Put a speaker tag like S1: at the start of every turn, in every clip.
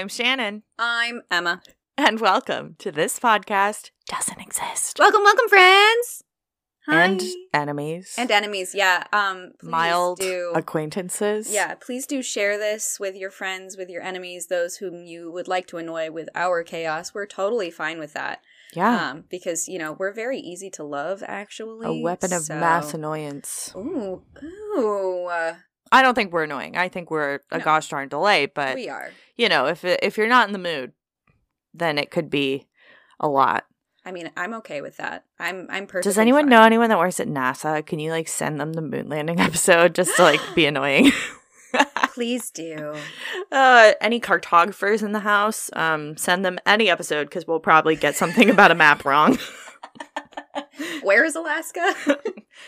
S1: Hello,
S2: Hi,
S1: I'm Shannon,
S2: I'm Emma.
S1: and welcome to this podcast. Doesn't exist.
S2: Welcome, welcome, friends. Hi.
S1: And enemies.
S2: and enemies. Yeah. Um. Please
S1: mild
S2: do.
S1: acquaintances.
S2: yeah. Please do share this with your friends, with your enemies, those whom you would like to annoy with our chaos. We're totally fine with that.
S1: Yeah.
S2: Um. Because you know we're very easy to love. Actually,
S1: a weapon of
S2: so-
S1: mass annoyance.
S2: Ooh. Ooh. Uh,
S1: I don't think we're annoying. I think we're a
S2: No.
S1: gosh darn delay, but
S2: we are.
S1: You know, if it, if you're not in the mood, then it could be a lot.
S2: I mean, I'm okay with that. I'm. I'm perfect.
S1: Does anyone know anyone that works at NASA? Can you like send them the moon landing episode just to like be annoying?
S2: Please do.
S1: uh, any cartographers in the house, um, send them any episode because we'll probably get something about a map wrong.
S2: Where is Alaska?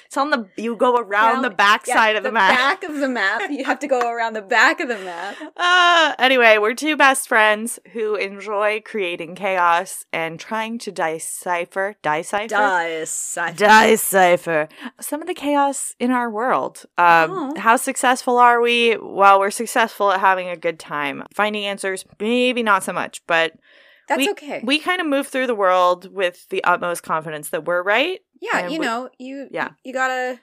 S1: it's on the you go around the back
S2: Yeah,
S1: side of the, map.
S2: Back of the map. You have to go around the back of the map.
S1: Uh, anyway, we're two best friends who enjoy creating chaos and trying to decipher, decipher,
S2: Dice.
S1: decipher some of the chaos in our world. Um,
S2: Oh.
S1: how successful are we? Well, we're successful at having a good time. Finding answers, maybe not so much, but
S2: That's
S1: we,
S2: okay.
S1: We kind of move through the world with the utmost confidence that we're right.
S2: yeah, you
S1: we-
S2: know, you
S1: Yeah.
S2: you gotta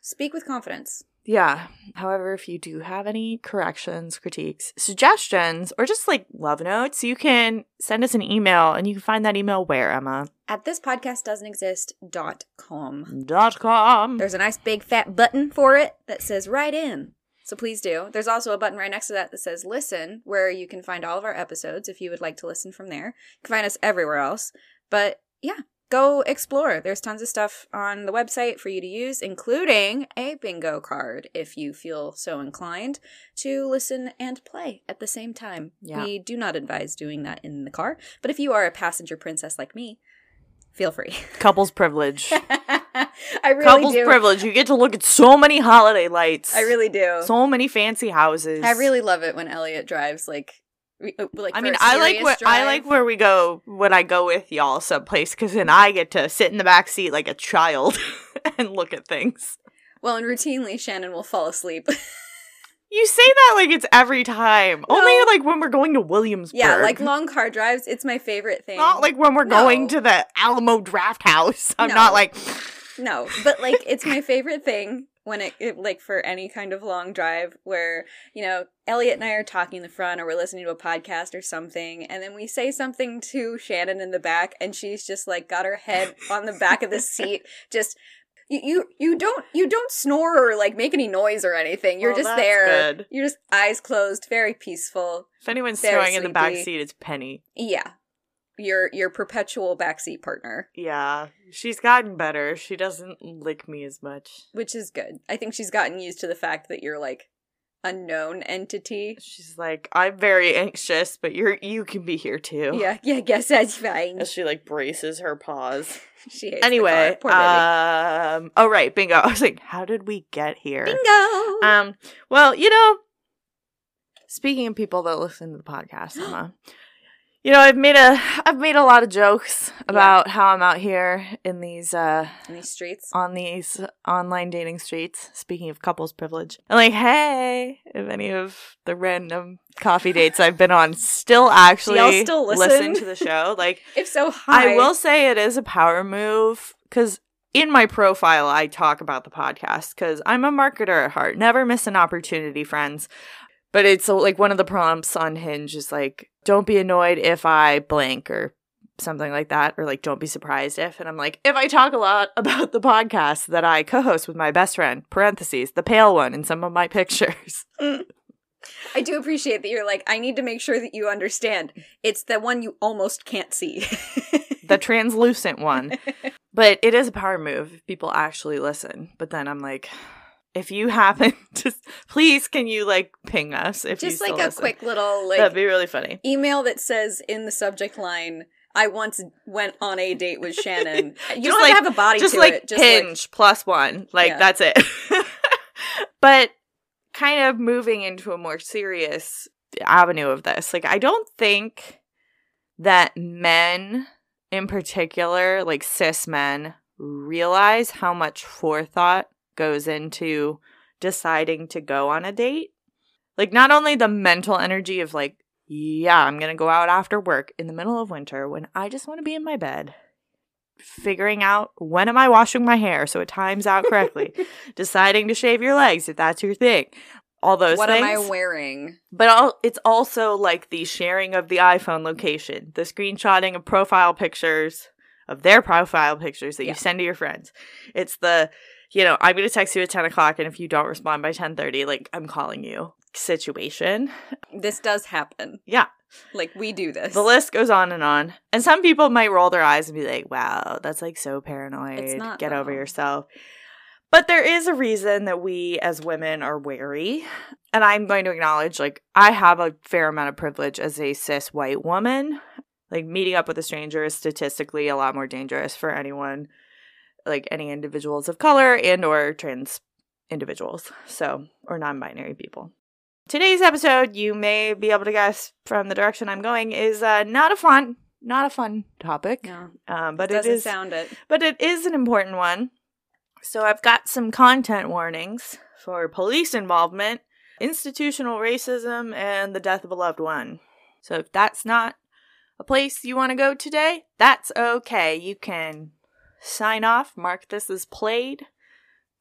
S2: speak with confidence.
S1: Yeah. However, if you do have any corrections, critiques, suggestions, or just like love notes, you can send us an email and you can find that email where, Emma?
S2: At this podcast doesn't exist dot com.
S1: Dot com.
S2: There's a nice big fat button for it that says write in. So please do. There's also a button right next to that that says listen, where you can find all of our episodes if you would like to listen from there. You can find us everywhere else. But yeah, go explore. There's tons of stuff on the website for you to use, including a bingo card if you feel so inclined to listen and play at the same time.
S1: Yeah.
S2: We do not advise doing that in the car, but if you are a passenger princess like me, feel free.
S1: Couples privilege.
S2: I really
S1: Couples
S2: do.
S1: privilege. You get to look at so many holiday lights.
S2: I really do.
S1: So many fancy houses.
S2: I really love it when Elliot drives like uh, like
S1: I mean, I like where I like where we go when I go with y'all someplace because then I get to sit in the back seat like a child and look at things.
S2: Well, and routinely Shannon will fall asleep.
S1: You say that like it's every time.
S2: No.
S1: Only like when we're going to Williamsburg.
S2: yeah, like long car drives. It's my favorite thing.
S1: Not like when we're
S2: No.
S1: going to the Alamo Draft House. I'm
S2: No.
S1: not like
S2: no, but like it's my favorite thing when it, it like for any kind of long drive where you know Elliot and I are talking in the front or we're listening to a podcast or something, and then we say something to Shannon in the back, and she's just like got her head on the back of the seat, just. You, you you don't you don't snore or like make any noise or anything. You're
S1: Well,
S2: just there.
S1: good.
S2: You're just eyes closed, very peaceful.
S1: if anyone's throwing in the back seat, it's Penny.
S2: Yeah. Your your perpetual backseat partner,
S1: Yeah, she's gotten better. She doesn't lick me as much.
S2: which is good. I think she's gotten used to the fact that you're like a known entity.
S1: She's like, I'm very anxious, but you're you can be here too.
S2: Yeah, yeah, I guess that's fine.
S1: As she like braces her paws.
S2: She
S1: Anyway,
S2: the car. Poor baby.
S1: um, oh right, bingo. I was like, how did we get here?
S2: Bingo.
S1: Um, well, you know, speaking of people that listen to the podcast, Emma, you know, I've made a I've made a lot of jokes about how I'm out here in these uh
S2: In these streets.
S1: on these online dating streets. Speaking of couples privilege, and like, hey, if any of the random coffee dates I've been on still actually Y'all
S2: still listen?
S1: to the show, like.
S2: If so, hi.
S1: I will say it is a power move because in my profile, I talk about the podcast because I'm a marketer at heart. Never miss an opportunity, friends. But it's uh, like one of the prompts on Hinge is like, don't be annoyed if I blank or something like that, or like, don't be surprised if. And I'm like, if I talk a lot about the podcast that I co host with my best friend, parentheses, the pale one in some of my pictures.
S2: I do appreciate that you're like, I need to make sure that you understand. It's the one you almost can't see.
S1: the translucent one. But it is a power move if people actually listen. But then I'm like, if you happen to, please can you like ping us if you
S2: Just like a
S1: listen?
S2: quick little
S1: That'd be really funny.
S2: email that says in the subject line, I once went on a date with Shannon. You
S1: Just
S2: don't
S1: like-
S2: have have a body
S1: Just
S2: to
S1: like
S2: it. Just like
S1: hinge plus one, like
S2: Yeah.
S1: that's it. but kind of moving into a more serious avenue of this, like I don't think that men in particular, like cis men, realize how much forethought goes into deciding to go on a date. Like, not only the mental energy of, like, yeah, I'm going to go out after work in the middle of winter when I just want to be in my bed, figuring out when am I washing my hair so it times out correctly, deciding to shave your legs if that's your thing. All those
S2: what
S1: things.
S2: am I wearing?
S1: But all, it's also like the sharing of the iPhone location, the screenshotting of profile pictures of their profile pictures that
S2: Yeah.
S1: you send to your friends. It's the, you know, I'm going to text you at 10 o'clock, and if you don't respond by 10:30, like I'm calling you situation.
S2: This does happen.
S1: Yeah,
S2: Like we do this.
S1: the list goes on and on. And some people might roll their eyes and be like, "Wow, that's like so paranoid.
S2: It's not,
S1: Get over yourself." But there is a reason that we as women are wary. And I'm going to acknowledge, like, I have a fair amount of privilege as a cis white woman. Like, meeting up with a stranger is statistically a lot more dangerous for anyone, like any individuals of color and or trans individuals. So, or non-binary people. Today's episode, you may be able to guess from the direction I'm going, is uh, not a fun, not a fun topic.
S2: no,
S1: Um, but it
S2: doesn't
S1: is
S2: sound it.
S1: but it is an important one. So I've got some content warnings for police involvement, institutional racism, and the death of a loved one. So if that's not a place you want to go today, that's okay. You can sign off, mark this as played,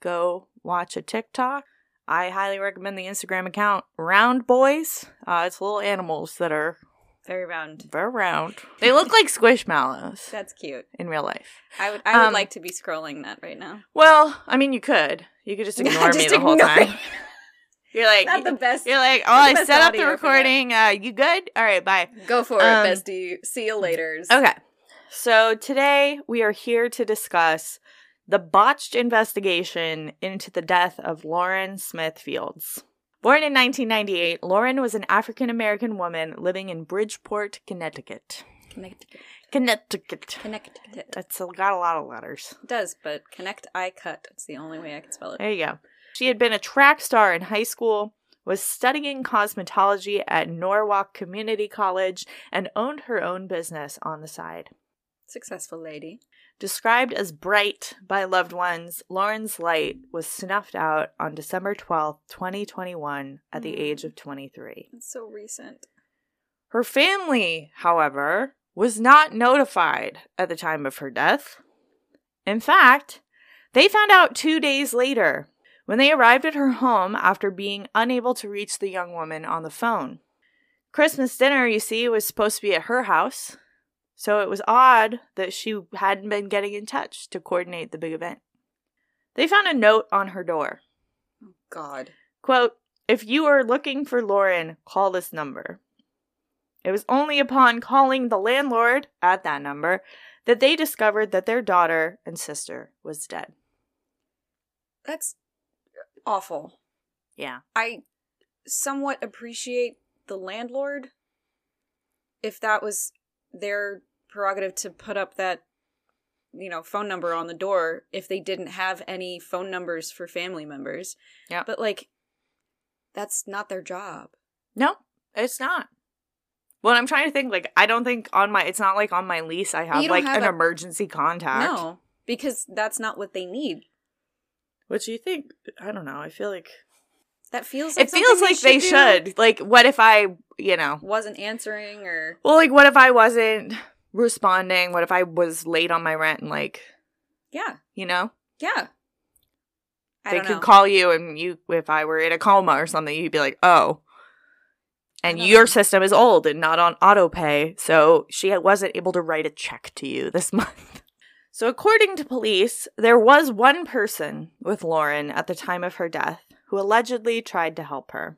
S1: go watch a TikTok. I highly recommend the Instagram account Round Boys. Uh, it's little animals that are
S2: Very round.
S1: very round. They look like squishmallows
S2: That's cute.
S1: in real life.
S2: I would. I would
S1: Um,
S2: like to be scrolling that right now.
S1: Well, I mean, you could. You could just ignore me
S2: Just
S1: the whole time. You're like,
S2: Not the best.
S1: you're like, oh, I set up the
S2: audio for that.
S1: recording. Uh, you good? All right, bye.
S2: Go for
S1: Um,
S2: it, bestie. See you later.
S1: Okay. So today we are here to discuss the botched investigation into the death of Lauren Smith Fields. Born in 1998, Lauren was an African American woman living in Bridgeport, Connecticut.
S2: Connecticut.
S1: Connecticut.
S2: Connecticut.
S1: That's got a lot of letters.
S2: It does, but connect I cut. It's the only way I can spell it.
S1: There you go. She had been a track star in high school, was studying cosmetology at Norwalk Community College, and owned her own business on the side.
S2: Successful lady.
S1: Described as bright by loved ones, Lauren's light was snuffed out on December twelfth, 2021, at the
S2: Mm.
S1: age of 23.
S2: It's so recent.
S1: Her family, however, was not notified at the time of her death. In fact, they found out two days later when they arrived at her home after being unable to reach the young woman on the phone. Christmas dinner, you see, was supposed to be at her house, so it was odd that she hadn't been getting in touch to coordinate the big event. They found a note on her door.
S2: Oh God.
S1: Quote, if you are looking for Lauren, call this number. It was only upon calling the landlord at that number that they discovered that their daughter and sister was dead.
S2: That's awful.
S1: Yeah.
S2: I somewhat appreciate the landlord if that was their prerogative to put up that you know phone number on the door if they didn't have any phone numbers for family members.
S1: Yeah.
S2: But like that's not their job.
S1: No, it's not. Well, I'm trying to think, like, I don't think on my, it's not like on my lease I have like
S2: have
S1: an
S2: a-
S1: emergency contact.
S2: No, because that's not what they need.
S1: What do you think? I don't know. I feel like,
S2: That feels like
S1: it feels like they
S2: do.
S1: should. Like, what if I, you know,
S2: wasn't answering or
S1: well, like, what if I wasn't responding? What if I was late on my rent and, like,
S2: yeah,
S1: you know?
S2: yeah. I
S1: they could
S2: know.
S1: call you and you if i were in a coma or something you'd be like oh and your
S2: know.
S1: system is old and not on auto pay so she wasn't able to write a check to you this month so according to police there was one person with lauren at the time of her death who allegedly tried to help her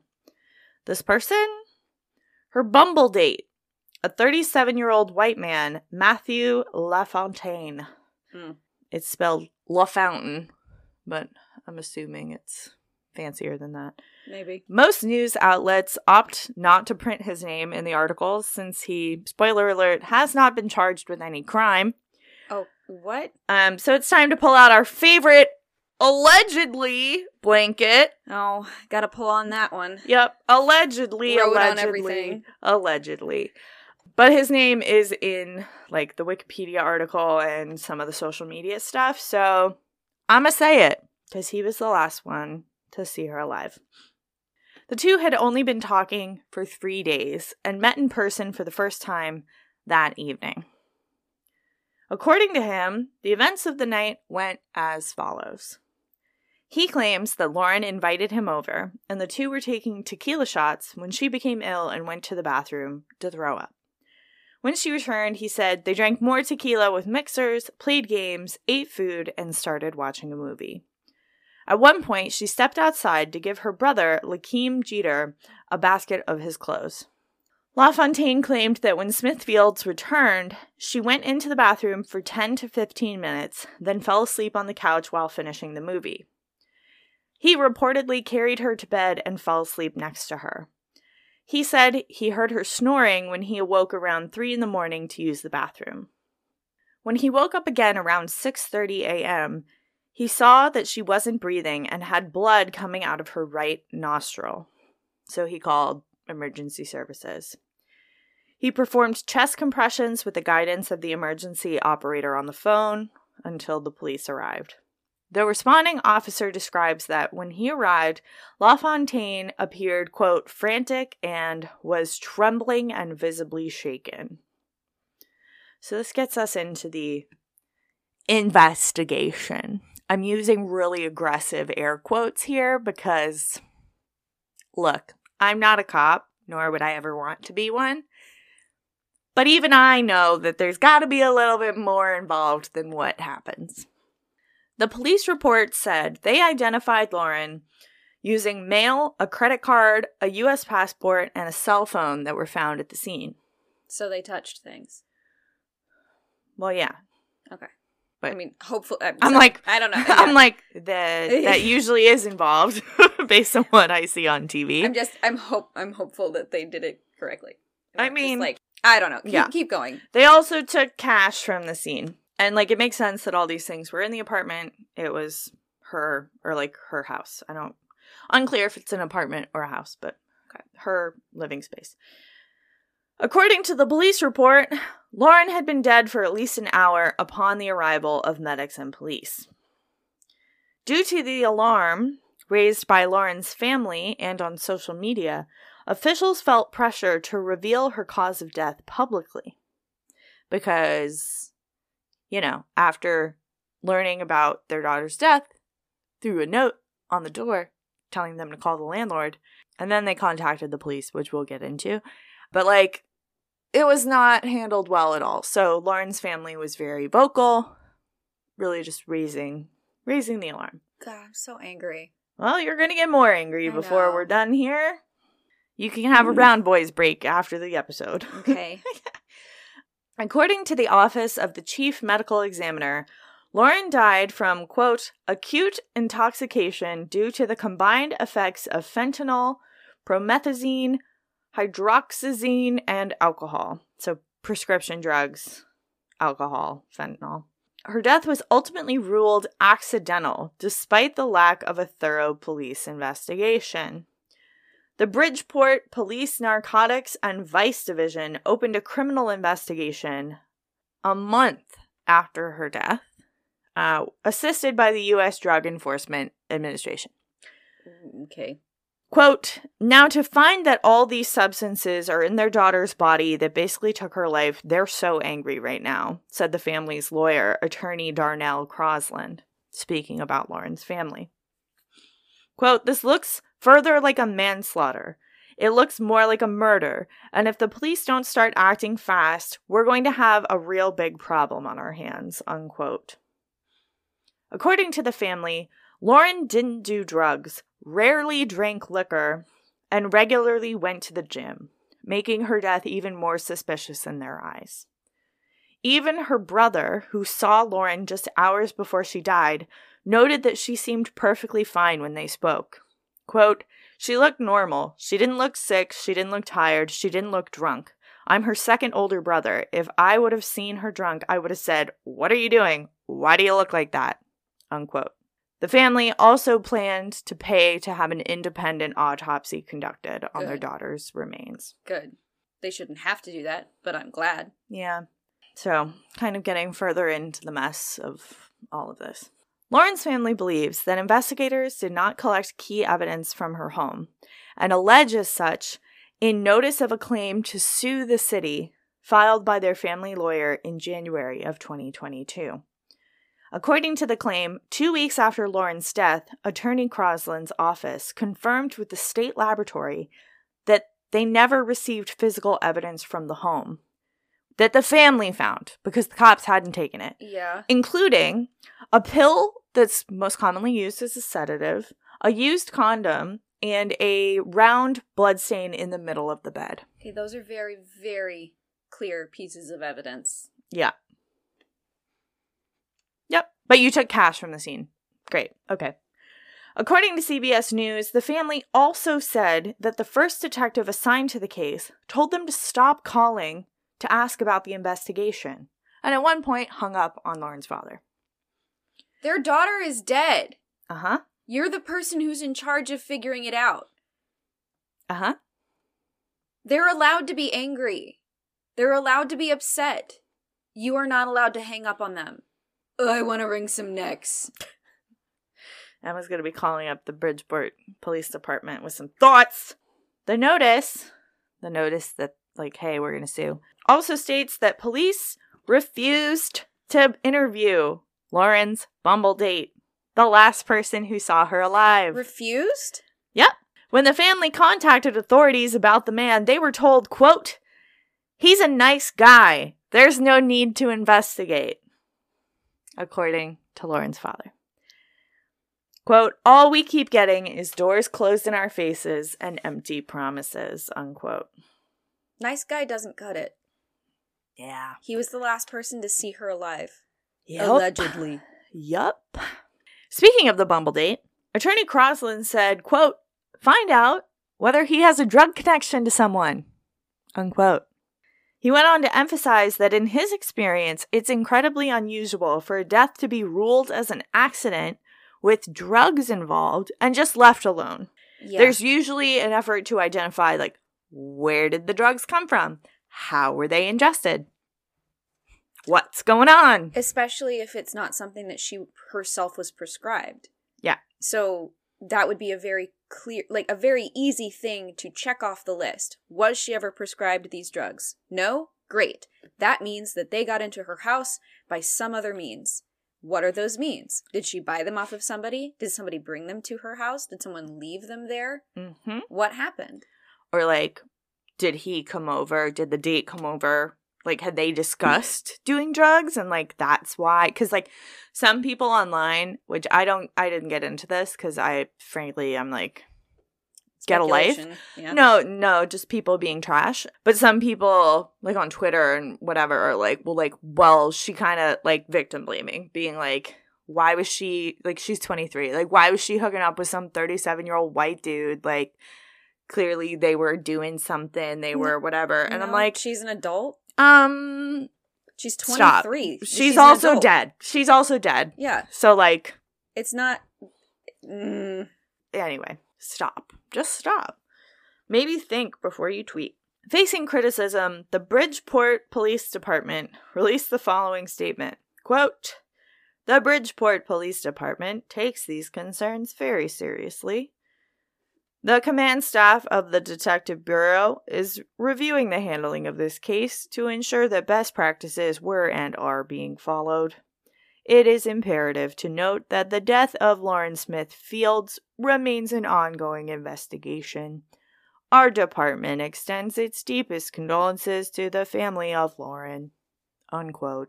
S1: this person her bumble date a 37 year old white man matthew lafontaine
S2: Hmm.
S1: it's spelled lafountain but i'm assuming it's fancier than that
S2: maybe.
S1: most news outlets opt not to print his name in the articles since he, spoiler alert, has not been charged with any crime.
S2: Oh, what?
S1: Um, so it's time to pull out our favorite allegedly blanket.
S2: Oh, gotta pull on that one.
S1: Yep, allegedly,
S2: Wrote on
S1: allegedly,
S2: everything.
S1: allegedly. But his name is in like the Wikipedia article and some of the social media stuff, so I'm gonna say it because he was the last one to see her alive. The two had only been talking for three days and met in person for the first time that evening. According to him, the events of the night went as follows. He claims that Lauren invited him over, and the two were taking tequila shots when she became ill and went to the bathroom to throw up. When she returned, he said they drank more tequila with mixers, played games, ate food, and started watching a movie. At one point, she stepped outside to give her brother, Lakeem Jeter, a basket of his clothes. LaFontaine claimed that when Smith-Fields returned, she went into the bathroom for 10 to 15 minutes, then fell asleep on the couch while finishing the movie. He reportedly carried her to bed and fell asleep next to her. He said he heard her snoring when he awoke around 3 in the morning to use the bathroom. When he woke up again around 6:30 a.m., he saw that she wasn't breathing and had blood coming out of her right nostril. So he called emergency services. He performed chest compressions with the guidance of the emergency operator on the phone until the police arrived. The responding officer describes that when he arrived, LaFontaine appeared, quote, frantic and was trembling and visibly shaken. So this gets us into the investigation. I'm using really aggressive air quotes here because, look, I'm not a cop, nor would I ever want to be one. But even I know that there's got to be a little bit more involved than what happens. The police report said they identified Lauren using mail, a credit card, a US passport, and a cell phone that were found at the scene.
S2: So they touched things.
S1: Well, yeah.
S2: Okay.
S1: But
S2: I mean, hopefully. I'm,
S1: I'm like-
S2: I don't know.
S1: I'm like that that usually is involved based on what I see on TV.
S2: I'm just. I'm hope. I'm hopeful that they did it correctly.
S1: I mean-
S2: like I don't know. Keep,
S1: Yeah.
S2: keep going.
S1: They also took cash from the scene. And like it makes sense that all these things were in the apartment. It was her or like her house. I don't unclear if it's an apartment or a house, but okay. Her living space. According to the police report, Lauren had been dead for at least an hour upon the arrival of medics and police. Due to the alarm raised by Lauren's family and on social media, officials felt pressure to reveal her cause of death publicly because, you know, after learning about their daughter's death, threw a note on the door telling them to call the landlord, and then they contacted the police, which we'll get into. But like, it was not handled well at all. So Lauren's family was very vocal, really just raising raising the alarm.
S2: God, I'm so angry.
S1: Well, you're gonna get more angry
S2: I
S1: before
S2: know.
S1: we're done here. You can have a mm. round boys break after the episode.
S2: Okay.
S1: According to the Office of the Chief Medical Examiner, Lauren died from, quote, acute intoxication due to the combined effects of fentanyl, promethazine, hydroxyzine, and alcohol. So, prescription drugs, alcohol, fentanyl. Her death was ultimately ruled accidental, despite the lack of a thorough police investigation. The Bridgeport Police Narcotics and Vice Division opened a criminal investigation a month after her death, uh, assisted by the U.S. Drug Enforcement Administration.
S2: okay.
S1: Quote, now to find that all these substances are in their daughter's body that basically took her life, they're so angry right now, said the family's lawyer, attorney Darnell Crosland, speaking about Lauren's family. Quote, this looks further like a manslaughter. It looks more like a murder, and if the police don't start acting fast, we're going to have a real big problem on our hands, unquote. According to the family, Lauren didn't do drugs, rarely drank liquor, and regularly went to the gym, making her death even more suspicious in their eyes. Even her brother, who saw Lauren just hours before she died, noted that she seemed perfectly fine when they spoke. Quote, She looked normal. She didn't look sick. She didn't look tired. She didn't look drunk. I'm her second older brother. If I would have seen her drunk, I would have said, What are you doing? Why do you look like that? Unquote. The family also planned to pay to have an independent autopsy conducted on their daughter's remains.
S2: Good. They shouldn't have to do that, but I'm glad.
S1: Yeah. So, kind of getting further into the mess of all of this. Lauren's family believes that investigators did not collect key evidence from her home and allege as such in notice of a claim to sue the city filed by their family lawyer in January of 2022. According to the claim, two weeks after Lauren's death, Attorney Crosland's office confirmed with the state laboratory that they never received physical evidence from the home that the family found because the cops hadn't taken it,
S2: Yeah.
S1: including a pill that's most commonly used as a sedative, a used condom, and a round blood stain in the middle of the bed.
S2: Okay, those are very, very clear pieces of evidence.
S1: Yeah. Yep. But you took cash from the scene. Great. Okay. According to CBS News, the family also said that the first detective assigned to the case told them to stop calling to ask about the investigation, and at one point hung up on Lauren's father.
S2: Their daughter is dead.
S1: Uh huh.
S2: You're the person who's in charge of figuring it out.
S1: Uh huh.
S2: They're allowed to be angry. They're allowed to be upset. You are not allowed to hang up on them. I want to wring some necks.
S1: Emma's going to be calling up the Bridgeport Police Department with some thoughts. The notice, the notice that, like, hey, we're going to sue, also states that police refused to interview Lauren's Bumble date, the last person who saw her alive.
S2: Refused?
S1: Yep. When the family contacted authorities about the man, they were told, quote, He's a nice guy. There's no need to investigate. According to Lauren's father. Quote, all we keep getting is doors closed in our faces and empty promises, unquote.
S2: Nice guy doesn't cut it.
S1: Yeah.
S2: He was the last person to see her alive.
S1: Yep.
S2: Allegedly.
S1: Yup. Speaking of the Bumble date, Attorney Crosland said, quote, find out whether he has a drug connection to someone, unquote. He went on to emphasize that in his experience, it's incredibly unusual for a death to be ruled as an accident with drugs involved and just left alone.
S2: Yeah.
S1: There's usually an effort to identify, like, where did the drugs come from? How were they ingested? What's going on?
S2: especially if it's not something that she herself was prescribed.
S1: Yeah.
S2: So that would be a very clear like a very easy thing to check off the list. Was she ever prescribed these drugs? No? Great. That means that they got into her house by some other means. What are those means? Did she buy them off of somebody? Did somebody bring them to her house? Did someone leave them there?
S1: Mm-hmm.
S2: What happened?
S1: Or like, did he come over? Did the date come over? Like, had they discussed doing drugs? And like, that's why. Cause like, some people online, which I don't, I didn't get into this because I, frankly, I'm like, get a life.
S2: Yeah.
S1: No, no, just people being trash. But some people, like on Twitter and whatever, are like, well, like, well, she kind of like victim blaming, being like, why was she, like, she's 23. Like, why was she hooking up with some 37 year old white dude? Like, clearly they were doing something, they were whatever. And I'm like,
S2: she's an adult.
S1: um,
S2: She's
S1: stop.
S2: 23.
S1: She's,
S2: an
S1: also dead. She's also dead.
S2: Yeah.
S1: So, like,
S2: It's not. Mm,
S1: Anyway, stop. Just stop. Maybe think before you tweet. Facing criticism, the Bridgeport Police Department released the following statement Quote, The Bridgeport Police Department takes these concerns very seriously. The command staff of the Detective Bureau is reviewing the handling of this case to ensure that best practices were and are being followed. It is imperative to note that the death of Lauren Smith Fields remains an ongoing investigation. Our department extends its deepest condolences to the family of Lauren. Unquote.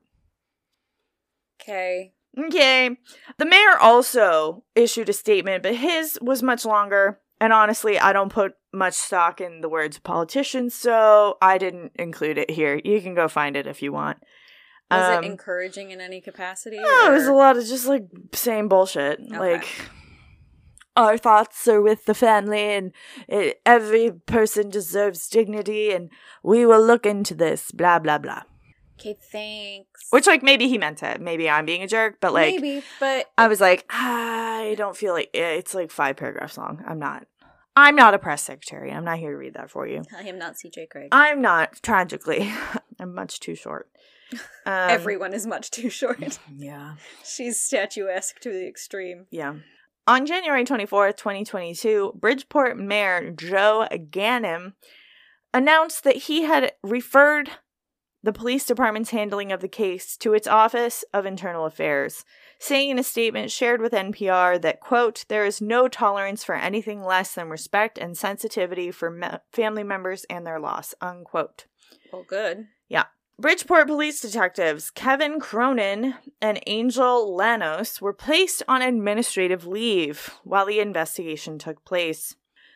S2: okay.
S1: Okay. The mayor also issued a statement, but his was much longer. And honestly, I don't put much stock in the words politician, so I didn't include it here. You can go find it if you want.
S2: Was
S1: Um,
S2: it encouraging in any capacity?
S1: Oh, it was a lot of just like same bullshit. Like, our thoughts are with the family, and it, every person deserves dignity, and we will look into this. Blah blah blah.
S2: Okay, thanks.
S1: Which, like, maybe he meant it. Maybe I'm being a jerk, but like,
S2: maybe, but
S1: I was like, I don't feel like it's like five paragraphs long. I'm not. I'm not a press secretary. I'm not here to read that for you.
S2: I am not CJ Cregg.
S1: I'm not, tragically. I'm much too short. Um,
S2: Everyone is much too short.
S1: Yeah.
S2: She's statuesque to the extreme.
S1: Yeah. On January 24th, 2022, Bridgeport Mayor Joe Ganim announced that he had referred the police department's handling of the case to its Office of Internal Affairs, saying in a statement shared with NPR that, quote, there is no tolerance for anything less than respect and sensitivity for me- family members and their loss, unquote.
S2: Well, good. Yeah.
S1: Bridgeport police detectives Kevin Cronin and Angel Llanos were placed on administrative leave while the investigation took place.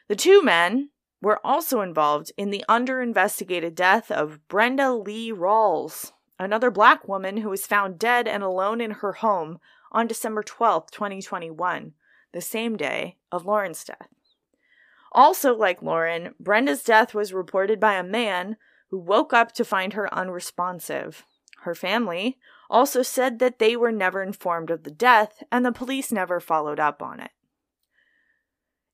S1: The two men were also involved in the under investigated death of Brenda Lee Rawls, another black woman who was found dead and alone in her home on December 12, 2021, the same day of Lauren's death. Also, like Lauren, Brenda's death was reported by a man who woke up to find her unresponsive. Her family also said that they were never informed of the death and the police never followed up on it.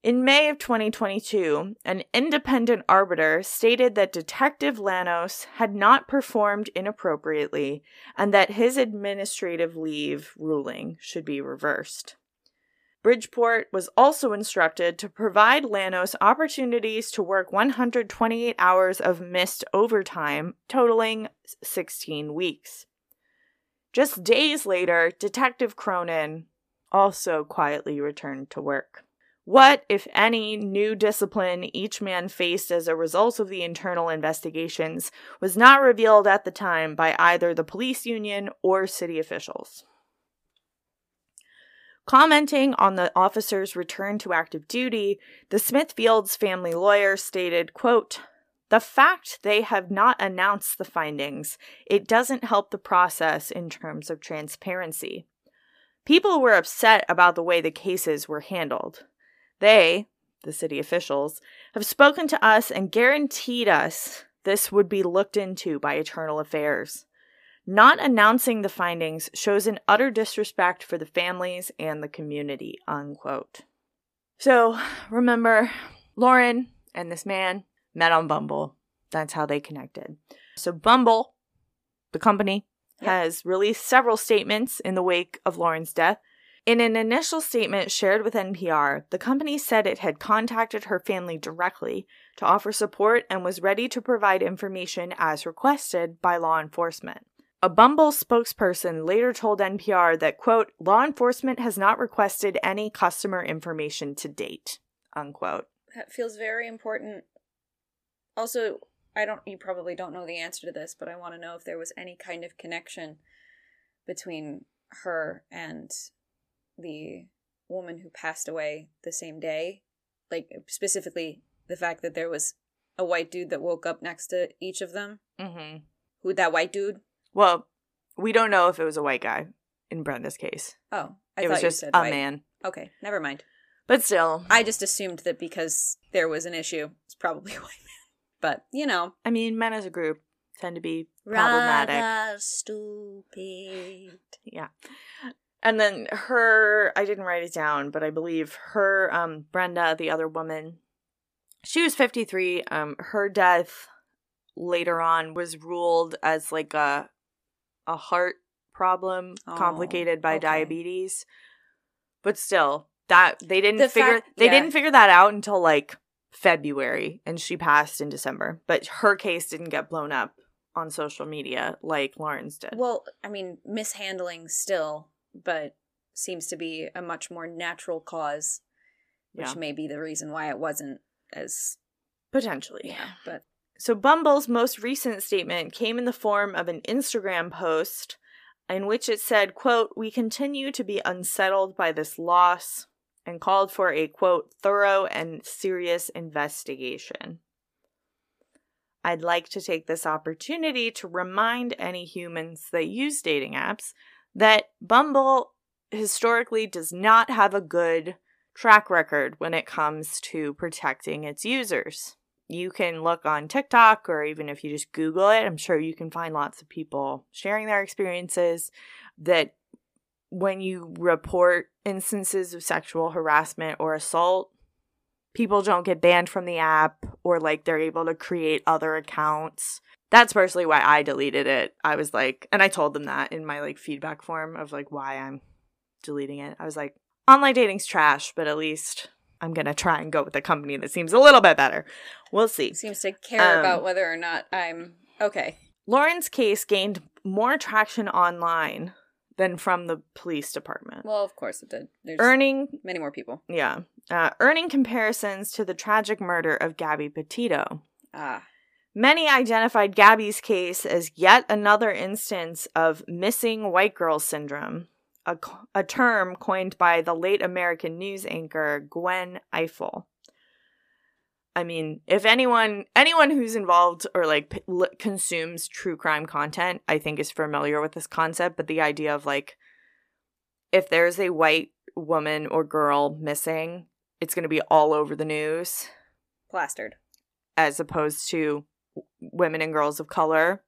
S1: In May of 2022, an independent arbiter stated that Detective Llanos had not performed inappropriately and that his administrative leave ruling should be reversed. Bridgeport was also instructed to provide Llanos opportunities to work 128 hours of missed overtime, totaling 16 weeks. Just days later, Detective Cronin also quietly returned to work. What, if any, new discipline each man faced as a result of the internal investigations was not revealed at the time by either the police union or city officials. Commenting on the officer's return to active duty, the Smith-Fields family lawyer stated, quote, the fact they have not announced the findings, it doesn't help the process in terms of transparency. People were upset about the way the cases were handled. They, the city officials, have spoken to us and guaranteed us this would be looked into by Eternal Affairs. Not announcing the findings shows an utter disrespect for the families and the community, unquote. So, remember, Lauren and this man met on Bumble. That's how they connected. So, Bumble, the company,
S2: Yep.
S1: has released several statements in the wake of Lauren's death. In an initial statement shared with NPR, the company said it had contacted her family directly to offer support and was ready to provide information as requested by law enforcement. A Bumble spokesperson later told NPR that, quote, law enforcement has not requested any customer information to date, unquote.
S2: That feels very important. Also, I don't you probably don't know the answer to this, but I want to know if there was any kind of connection between her and the woman who passed away the same day. Like specifically the fact that there was a white dude that woke up next to each of them.
S1: Mm-hmm.
S2: Who that white dude?
S1: Well, we don't know if it was a white guy in Brenda's case.
S2: Oh, I
S1: it
S2: thought
S1: was
S2: you
S1: just
S2: said
S1: a
S2: white.
S1: man.
S2: Okay, never mind.
S1: But still,
S2: I just assumed that because there was an issue, it's probably a white man. But you know,
S1: I mean, men as a group tend to be problematic.
S2: Rather stupid.
S1: Yeah. And then her, I didn't write it down, but I believe her, um, Brenda, the other woman, she was 53. Um, her death later on was ruled as like a, a heart problem
S2: Oh,
S1: complicated by
S2: okay.
S1: diabetes. But still, that they didn't
S2: The
S1: figure
S2: fact-
S1: they
S2: yeah.
S1: didn't figure that out until like February and she passed in December. But her case didn't get blown up on social media like Lauren's did.
S2: Well, I mean, mishandling still, but seems to be a much more natural cause, which
S1: Yeah.
S2: may be the reason why it wasn't as
S1: Potentially.
S2: yeah. But
S1: So Bumble's most recent statement came in the form of an Instagram post in which it said, quote, "We continue to be unsettled by this loss and called for a quote thorough and serious investigation." I'd like to take this opportunity to remind any humans that use dating apps that Bumble historically does not have a good track record when it comes to protecting its users you can look on TikTok or even if you just Google it, I'm sure you can find lots of people sharing their experiences that when you report instances of sexual harassment or assault, people don't get banned from the app or like they're able to create other accounts. That's personally why I deleted it. I was like, and I told them that in my like feedback form of like why I'm deleting it. I was like, online dating's trash, but at least I'm gonna try and go with a company that seems a little bit better. We'll see.
S2: Seems to care
S1: Um,
S2: about whether or not I'm okay.
S1: Lauren's case gained more traction online than from the police department,
S2: Well, of course it did. There's
S1: earning
S2: many more people.
S1: yeah, uh, earning comparisons to the tragic murder of Gabby Petito.
S2: Ah,
S1: Many identified Gabby's case as yet another instance of missing white girl syndrome, a, a term coined by the late American news anchor Gwen Ifill. I mean, if anyone anyone who's involved or like p- consumes true crime content, I think is familiar with this concept, but the idea of like if there's a white woman or girl missing, it's going to be all over the news
S2: plastered.
S1: as opposed to women and girls of color.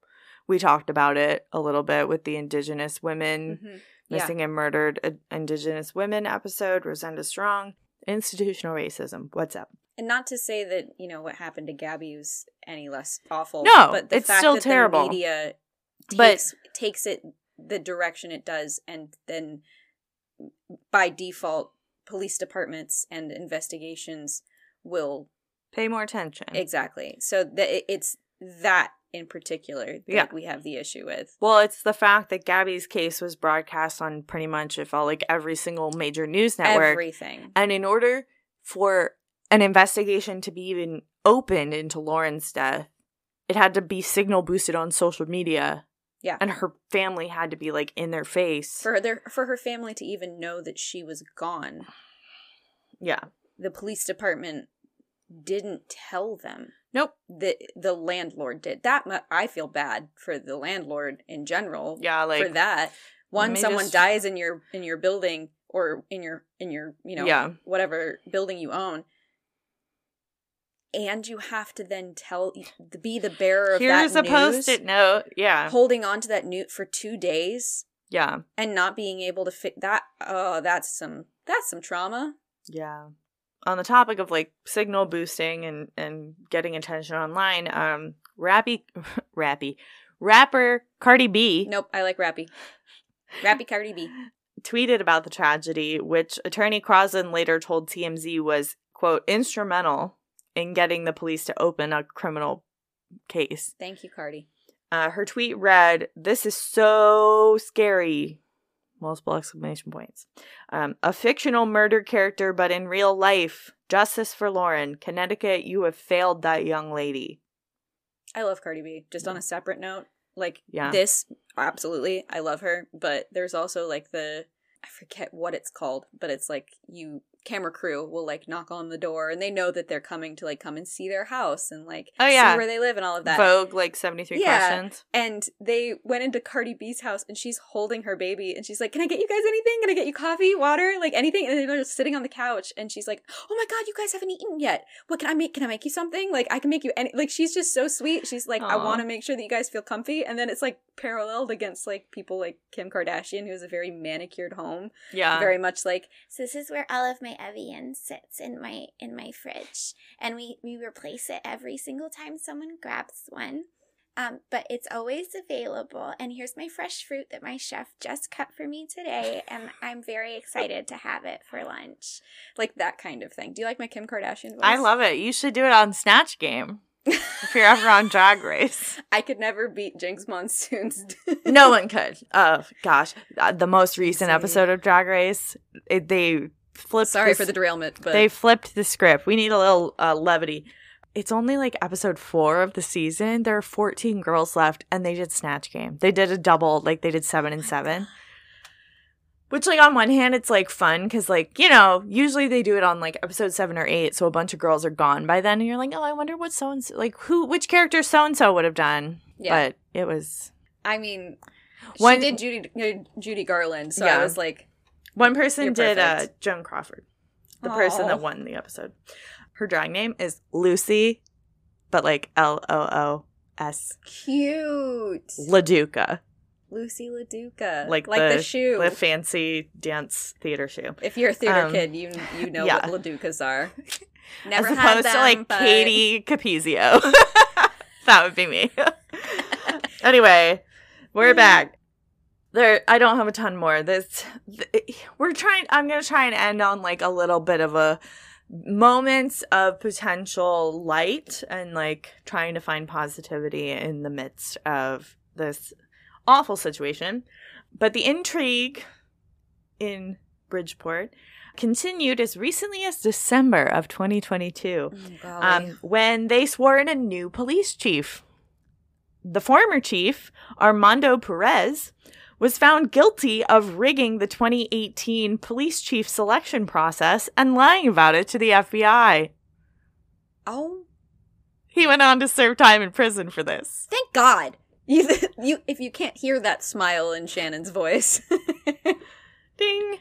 S1: We talked about it a little bit with the Indigenous women
S2: Mhm. Yeah.
S1: missing and murdered uh, Indigenous women episode, Rosenda Strong. Institutional racism. What's up?
S2: And not to say that you know what happened to Gabby was any less awful.
S1: No,
S2: but the
S1: it's
S2: fact
S1: still
S2: that
S1: terrible.
S2: The media
S1: But-
S2: takes takes it the direction it does, and then by default, police departments and investigations will
S1: Pay more attention.
S2: exactly. So that it's that in particular that
S1: Yeah.
S2: we have the issue with.
S1: well, it's the fact that Gabby's case was broadcast on pretty much, it felt like every single major news network.
S2: Everything.
S1: And in order for an investigation to be even opened into Lauren's death, it had to be signal boosted on social media.
S2: Yeah.
S1: And her family had to be like in their face.
S2: For their for her family to even know that she was gone,
S1: yeah.
S2: the police department didn't tell them.
S1: Nope.
S2: the the landlord did that i feel bad for the landlord in general
S1: Yeah, like
S2: for that one someone
S1: just-
S2: dies in your in your building or in your in your you know
S1: Yeah.
S2: whatever building you own and you have to then tell be the bearer of
S1: here's
S2: that
S1: a post-it note. Yeah.
S2: holding on to that newt for two days
S1: Yeah.
S2: and not being able to fit that oh that's some that's some trauma
S1: Yeah. On the topic of like signal boosting and and getting attention online, um Rappy Rappy rapper Cardi B
S2: nope i like rappy rappy cardi b
S1: tweeted about the tragedy, which attorney Crosland later told TMZ was quote instrumental in getting the police to open a criminal case.
S2: thank you cardi
S1: Uh, her tweet read, "This is so scary." Multiple exclamation points. Um, a fictional murder character, but in real life, justice for Lauren, Connecticut. You have failed that young lady.
S2: I love Cardi B. Just on a separate note, like
S1: Yeah.
S2: this, absolutely, I love her. But there's also like the I forget what it's called, but it's like you camera crew will like knock on the door and they know that they're coming to like come and see their house and like
S1: Oh, yeah.
S2: see where they live and all of that.
S1: Vogue, like seventy three
S2: Yeah.
S1: questions.
S2: And they went into Cardi B's house and she's holding her baby and she's like, Can I get you guys anything? Can I get you coffee, water, like anything? And they're just sitting on the couch and she's like, Oh my god, you guys haven't eaten yet. What can I make? Can I make you something? Like I can make you any like she's just so sweet. She's like, I want to make sure that you guys feel comfy. And then it's like paralleled against like people like Kim Kardashian, who has a very manicured home.
S1: Yeah,
S2: very much like
S3: So this is where all of my Evian sits in my in my fridge, and we we replace it every single time someone grabs one. Um, but it's always available. And here's my fresh fruit that my chef just cut for me today, and I'm very excited to have it for lunch.
S2: like that kind of thing. Do you like my Kim Kardashian voice?
S1: I love it. You should do it on Snatch Game if you're ever on Drag Race.
S2: I could never beat Jinkx Monsoon's.
S1: no one could. Oh gosh, Uh, the most recent episode of Drag Race, it, they flipped.
S2: Sorry
S1: this-
S2: for the derailment, but
S1: They flipped the script. We need a little uh, levity. It's only like episode four of the season. There are 14 girls left, and they did Snatch Game. They did a double, like they did seven and seven. Which, like, on one hand, it's like fun because, like, you know, usually they do it on like episode seven or eight, so a bunch of girls are gone by then, and you're like, oh, I wonder what so and so, like, who, which character so and so would have done.
S2: yeah.
S1: But it was
S2: I mean,
S1: One-
S2: she did Judy uh, Judy Garland, so
S1: Yeah.
S2: I was like,
S1: One person did uh. Joan Crawford, the person that won the episode. Her drag name is Loosey, but like L O O S
S2: cute,
S1: Laduca,
S2: Loosey LaDuca,
S1: like,
S2: like the, shoe.
S1: the fancy dance theater shoe,
S2: if you're a theater
S1: Um,
S2: kid, you you know
S1: yeah.
S2: what LaDucas are. Never
S1: as
S2: had
S1: opposed to like
S2: but-
S1: Katie Capezio. that would be me. Anyway, we're back. There, I don't have a ton more. This, th- we're trying. I'm gonna try and end on like a little bit of a moments of potential light and like trying to find positivity in the midst of this awful situation. But the intrigue in Bridgeport continued as recently as December of 2022 um, when they swore in a new police chief. The former chief, Armando Perez, was found guilty of rigging the 2018 police chief selection process and lying about it to the FBI.
S2: oh,
S1: He went on to serve time in prison for this.
S2: thank God. You, you, if you can't hear that smile in Shannon's voice,
S1: Ding.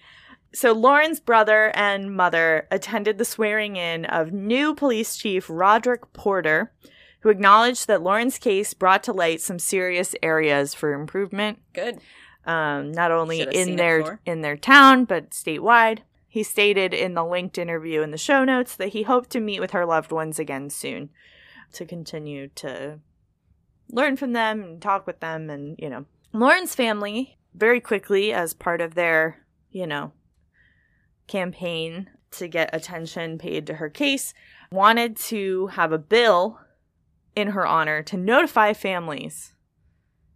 S1: So Lauren's brother and mother attended the swearing in of new police chief Roderick Porter, who acknowledged that Lauren's case brought to light some serious areas for improvement.
S2: good.
S1: Um, not only in their
S2: before.
S1: in their town but statewide. He stated in the linked interview in the show notes that he hoped to meet with her loved ones again soon to continue to learn from them and talk with them and you know Lauren's family very quickly as part of their you know campaign to get attention paid to her case wanted to have a bill in her honor to notify families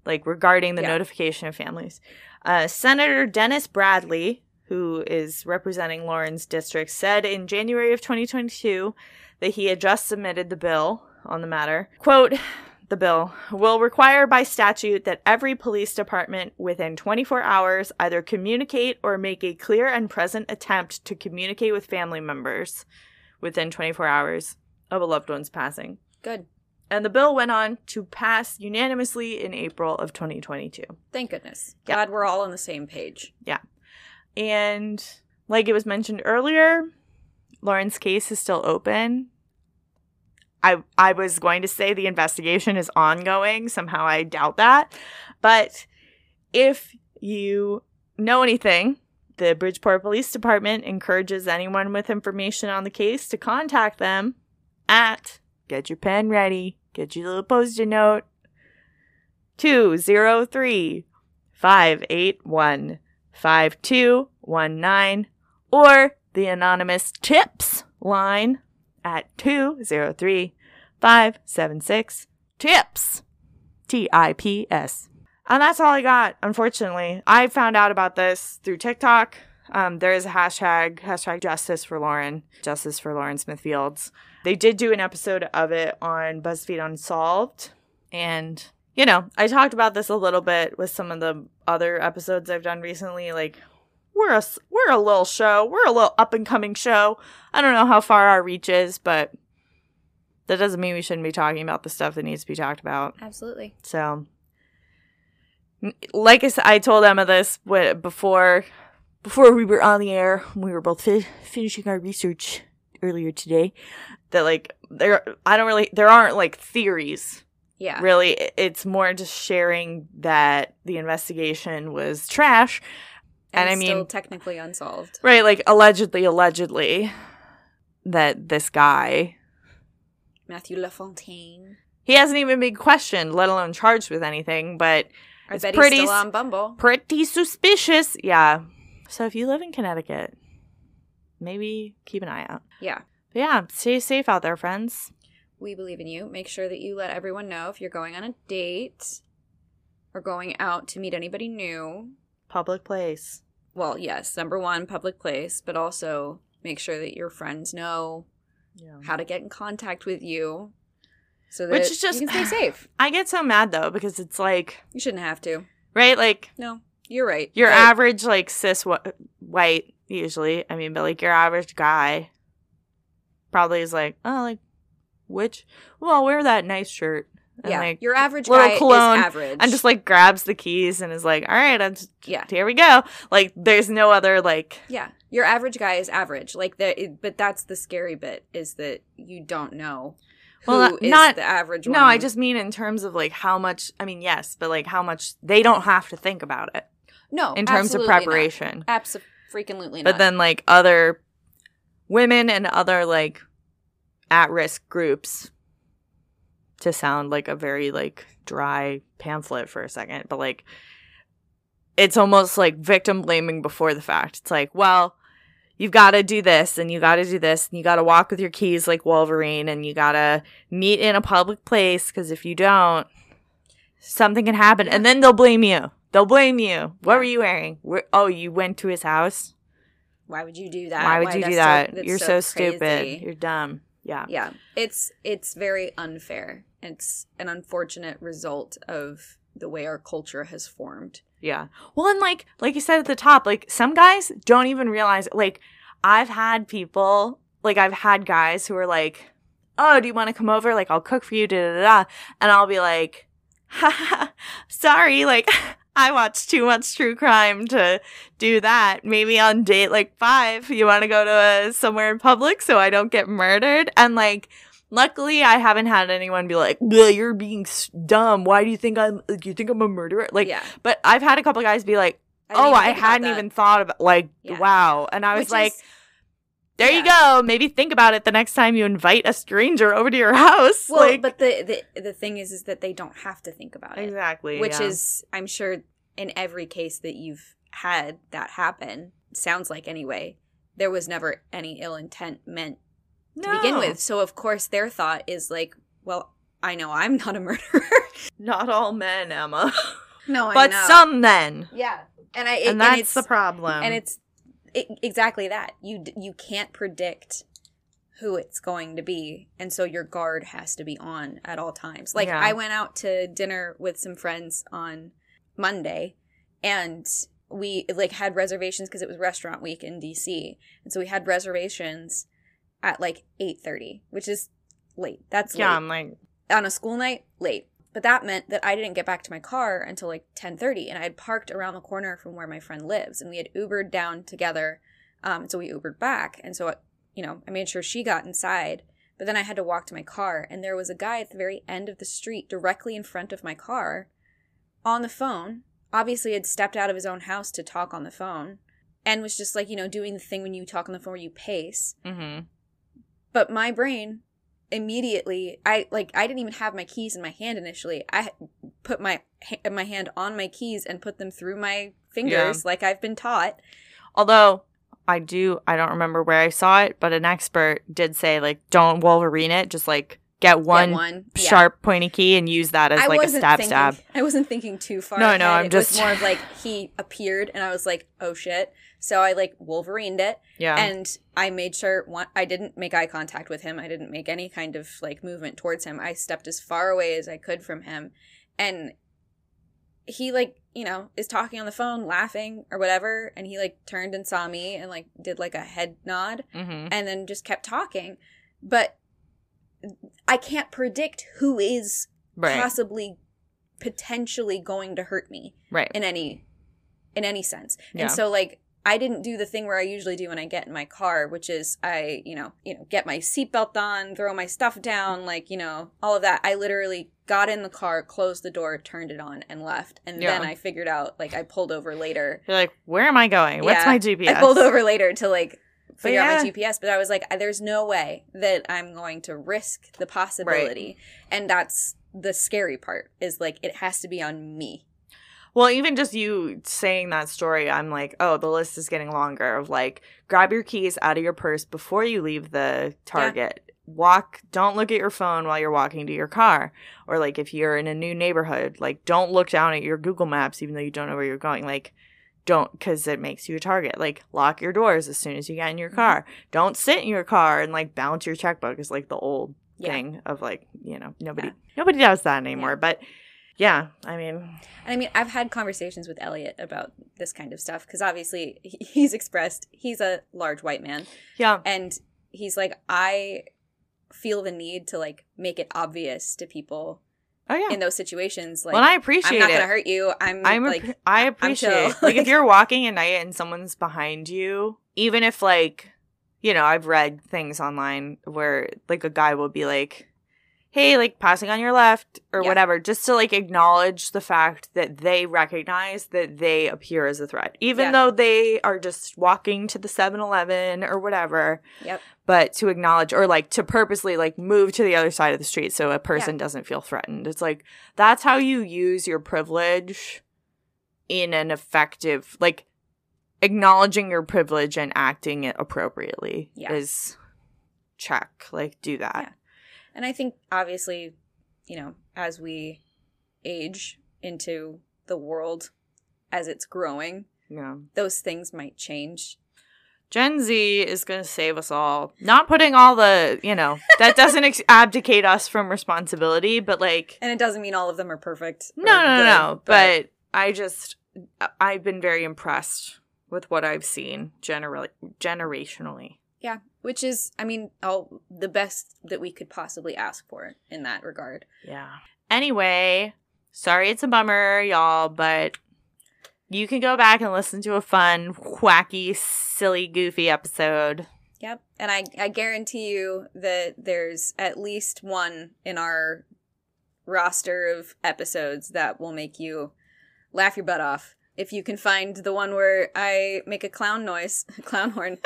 S1: like regarding the
S2: Yeah.
S1: notification of families. Uh, Senator Dennis Bradley, who is representing Lauren's district, said in January of 2022 that he had just submitted the bill on the matter. Quote, the bill will require by statute that every police department within 24 hours either communicate or make a clear and present attempt to communicate with family members within 24 hours of a loved one's passing.
S2: Good.
S1: And the bill went on to pass unanimously in April of 2022.
S2: Thank goodness.
S1: Yeah.
S2: Glad we're all on the same page. Yeah.
S1: And like it was mentioned earlier, Lauren's case is still open. I I was going to say the investigation is ongoing. Somehow I doubt that. But if you know anything, the Bridgeport Police Department encourages anyone with information on the case to contact them at get your pen ready, get your little post-it note 203 581 5219 or the anonymous tips line at 203 576 tips T I P S. And that's all I got, unfortunately. I found out about this through TikTok. Um, there is a hashtag, hashtag justice for Lauren, justice for Lauren Smith-Fields. They did do an episode of it on BuzzFeed Unsolved. And, you know, I talked about this a little bit with some of the other episodes I've done recently. Like, we're a, we're a little show. We're a little up and coming show. I don't know how far our reach is, but that doesn't mean we shouldn't be talking about the stuff that needs to be talked about.
S2: Absolutely.
S1: So, like I said, I told Emma this before before we were on the air. We were both fi- finishing our research earlier today. That like there, I don't really there aren't like theories
S2: Yeah.
S1: really. It's more just sharing that the investigation was trash, and, I
S2: still
S1: mean,
S2: technically unsolved.
S1: right? Like allegedly, allegedly, that this guy
S2: Matthew LaFontaine.
S1: he hasn't even been questioned, let alone charged with anything, but.
S2: I
S1: It's
S2: bet
S1: pretty
S2: he's still on Bumble.
S1: pretty suspicious. Yeah. So if you live in Connecticut, maybe keep an eye out.
S2: Yeah.
S1: But yeah, stay safe out there, friends.
S2: We believe in you. Make sure that you let everyone know if you're going on a date or going out to meet anybody new.
S1: Public place.
S2: Well, yes, number one, public place, but also make sure that your friends know
S1: Yeah.
S2: how to get in contact with you so that
S1: Which is just-
S2: you can stay safe.
S1: I get so mad though because it's like,
S2: You shouldn't have to.
S1: right? Like
S2: No, you're right.
S1: your
S2: But-
S1: average like cis wh- white usually. I mean, but like your average guy probably is like, oh, like which? Well, I'll wear that nice shirt. And
S2: yeah,
S1: like
S2: your average guy
S1: cologne
S2: is average.
S1: and just like grabs the keys and is like, all right, I'm just,
S2: yeah,
S1: here we go. Like there's no other like
S2: yeah. Your average guy is average. Like the, but that's the scary bit is that you don't know who
S1: Well,
S2: is
S1: not-
S2: the average
S1: No,
S2: one.
S1: I just mean in terms of like how much. I mean, yes, but like how much they don't have to think about it
S2: no
S1: in terms of
S2: preparation, absolutely
S1: preparation.
S2: Absolutely,
S1: But then like other women and other like at risk groups to sound like a very like dry pamphlet for a second, but like it's almost like victim blaming before the fact. It's like, well, you've got to do this and you got to do this and you got to walk with your keys like Wolverine and you got to meet in a public place because if you don't, something can happen and then they'll blame you. They'll blame you. What were you wearing? Where, oh, you went to his house?
S2: Why would you do that?
S1: Why would you do that?
S2: that's
S1: You're so,
S2: crazy.
S1: stupid. You're dumb. Yeah.
S2: yeah it's it's very unfair it's an unfortunate result of the way our culture has formed
S1: Yeah. Well, and like like you said at the top, like some guys don't even realize like I've had people like I've had guys who are like, "Oh, do you want to come over? Like I'll cook for you." Da da da. And I'll be like, "Sorry, like I watch too much true crime to do that. Maybe on date like 5, you want to go to uh, somewhere in public so I don't get murdered?" And like Luckily, I haven't had anyone be like, "Ugh, "You're being s- dumb. Why do you think I'm? Do you think I'm a murderer?" Like,
S2: yeah
S1: but I've had a couple guys be like,
S2: didn't
S1: "Oh, I hadn't
S2: that.
S1: even thought about like,
S2: Yeah.
S1: wow." And I was
S2: Which
S1: like,
S2: is-
S1: "There you go. Maybe think about it the next time you invite a stranger over to your house."
S2: well
S1: like,
S2: but the, the the thing is is that they don't have to think about it.
S1: Exactly,
S2: which
S1: yeah.
S2: is i'm sure in every case that you've had that happen sounds like anyway there was never any ill intent meant to begin with. So of course their thought is like well i know i'm not a murderer.
S1: Not all men, Emma,
S2: no
S1: but some men,
S2: yeah. And i
S1: and that's
S2: it's
S1: the problem.
S2: and it's it, exactly that. You you can't predict who it's going to be and so your guard has to be on at all times. Like
S1: Yeah.
S2: i went out to dinner with some friends on monday and we like had reservations because it was restaurant week in dc and so we had reservations at like 8.30 which is late. That's
S1: yeah,
S2: late.
S1: I'm like,
S2: on a school night late but that meant that i didn't get back to my car until like 10.30 and i had parked around the corner from where my friend lives and we had ubered down together um, so we ubered back and so you know i made sure she got inside but then i had to walk to my car and there was a guy at the very end of the street directly in front of my car on the phone obviously had stepped out of his own house to talk on the phone and was just like you know doing the thing when you talk on the phone where you pace
S1: mm-hmm.
S2: but my brain immediately i like i didn't even have my keys in my hand initially. I put my my hand on my keys and put them through my fingers like i've been taught.
S1: Although I do, I don't remember where I saw it, but an expert did say like, don't Wolverine it, just like get one,
S2: Get one yeah.
S1: sharp pointy key and use that as
S2: I
S1: like a stab
S2: thinking,
S1: stab.
S2: I wasn't thinking too far.
S1: No, no. I'm
S2: it
S1: just-
S2: was more of like he appeared, and I was like, "Oh shit!" So I like Wolverined it,
S1: Yeah.
S2: and I made sure one, I didn't make eye contact with him. I didn't make any kind of like movement towards him. I stepped as far away as I could from him, and he like you know is talking on the phone, laughing or whatever, and he like turned and saw me and like did like a head nod,
S1: mm-hmm.
S2: and then just kept talking, but. I can't predict who is
S1: Right.
S2: possibly potentially going to hurt me
S1: right.
S2: in any in any sense.
S1: Yeah.
S2: And so like I didn't do the thing where I usually do when I get in my car, which is I, you know, you know, get my seatbelt on, throw my stuff down, like, you know, all of that. I literally got in the car, closed the door, turned it on, and left. And then I figured out like I pulled over later.
S1: You're like, where am I going? What's
S2: Yeah,
S1: my GPS?
S2: I pulled over later to like figure out my GPS, but I was like, there's no way that I'm going to risk the possibility. And that's the scary part is like it has to be on me.
S1: Well, even just you saying that story, I'm like, oh, the list is getting longer of like, grab your keys out of your purse before you leave the Target. Walk, don't look at your phone while you're walking to your car. Or like, if you're in a new neighborhood, like, don't look down at your Google Maps even though you don't know where you're going. Like, don't, because it makes you a target. Like, lock your doors as soon as you get in your
S2: Mhm.
S1: car. Don't sit in your car and like bounce your checkbook is like the old
S2: Yeah.
S1: thing of like, you know, nobody,
S2: Yeah.
S1: nobody does that anymore.
S2: Yeah.
S1: But yeah, I mean,
S2: And I mean, I've had conversations with Elliot about this kind of stuff because obviously he's expressed he's a large white man
S1: yeah.
S2: and he's like, I feel the need to like make it obvious to people
S1: Oh, yeah.
S2: in those situations. Like,
S1: well, I
S2: I'm not
S1: it.
S2: to hurt you. I'm,
S1: I'm
S2: like,
S1: appre- I appreciate Like- if you're walking at night and someone's behind you, even if like you know I've read things online where like a guy will be like, hey, like passing on your left or
S2: Yeah.
S1: whatever, just to like acknowledge the fact that they recognize that they appear as a threat, even
S2: Yeah.
S1: though they are just walking to the 7 Eleven or whatever.
S2: Yep.
S1: But to acknowledge or like to purposely like move to the other side of the street so a person doesn't feel threatened. It's like that's how you use your privilege in an effective, like acknowledging your privilege and acting it appropriately is check. Like do that.
S2: And I think obviously, you know, as we age into the world as it's growing,
S1: Yeah.
S2: those things might change.
S1: Gen Z is going to save us all. Not putting all the, you know, that doesn't ex- abdicate us from responsibility, but like,
S2: And it doesn't mean all of them are perfect.
S1: no, no, no,
S2: good,
S1: no. But I just, uh, I've been very impressed with what I've seen genera- generationally.
S2: yeah, which is, I mean, all the best that we could possibly ask for in that regard.
S1: Yeah. Anyway, sorry it's a bummer, y'all, but you can go back and listen to a fun, wacky, silly, goofy episode.
S2: Yep. And I, I guarantee you that there's at least one in our roster of episodes that will make you laugh your butt off. If you can find the one where I make a clown noise, clown horn,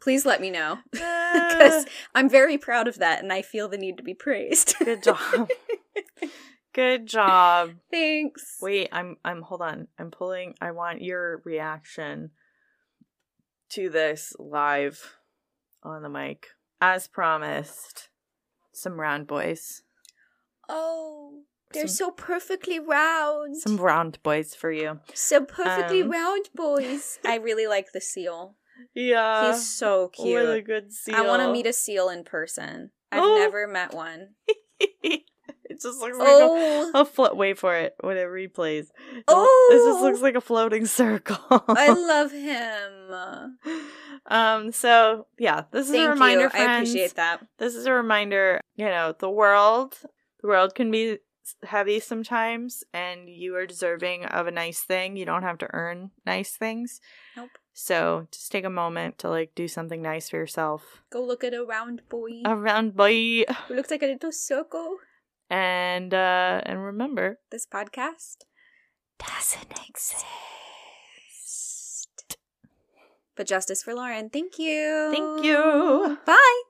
S2: please let me know. Because I'm very proud of that and I feel the need to be praised.
S1: Good job. Good job.
S2: Thanks.
S1: Wait, I'm I'm hold on. I'm pulling I want your reaction to this live on the mic. As promised. Some round boys.
S3: Oh, they're
S1: Some-
S3: so perfectly round.
S1: Some round boys for you.
S3: so perfectly
S1: um,
S3: round, boys.
S2: I really like the seal.
S1: Yeah.
S2: He's so cute.
S1: What a good seal.
S2: I want to meet a seal in person. I've
S1: Oh.
S2: never met one.
S1: it just looks like
S2: Oh,
S1: a, a float. Wait for it. He plays. It,
S2: Oh.
S1: it just looks like a floating circle.
S2: I love him.
S1: um. So yeah, this is
S2: Thank
S1: a reminder.
S2: you.
S1: Friends,
S2: I appreciate that.
S1: This is a reminder. You know, the world. The world can be heavy sometimes, and you are deserving of a nice thing. You don't have to earn nice things.
S2: Nope.
S1: So just take a moment to like do something nice for yourself.
S2: Go look at a round boy
S1: A round boy.
S2: who looks like a little circle.
S1: And uh and remember
S2: This podcast.
S1: doesn't exist.
S2: But justice for Lauren. Thank you.
S1: Thank you.
S2: Bye.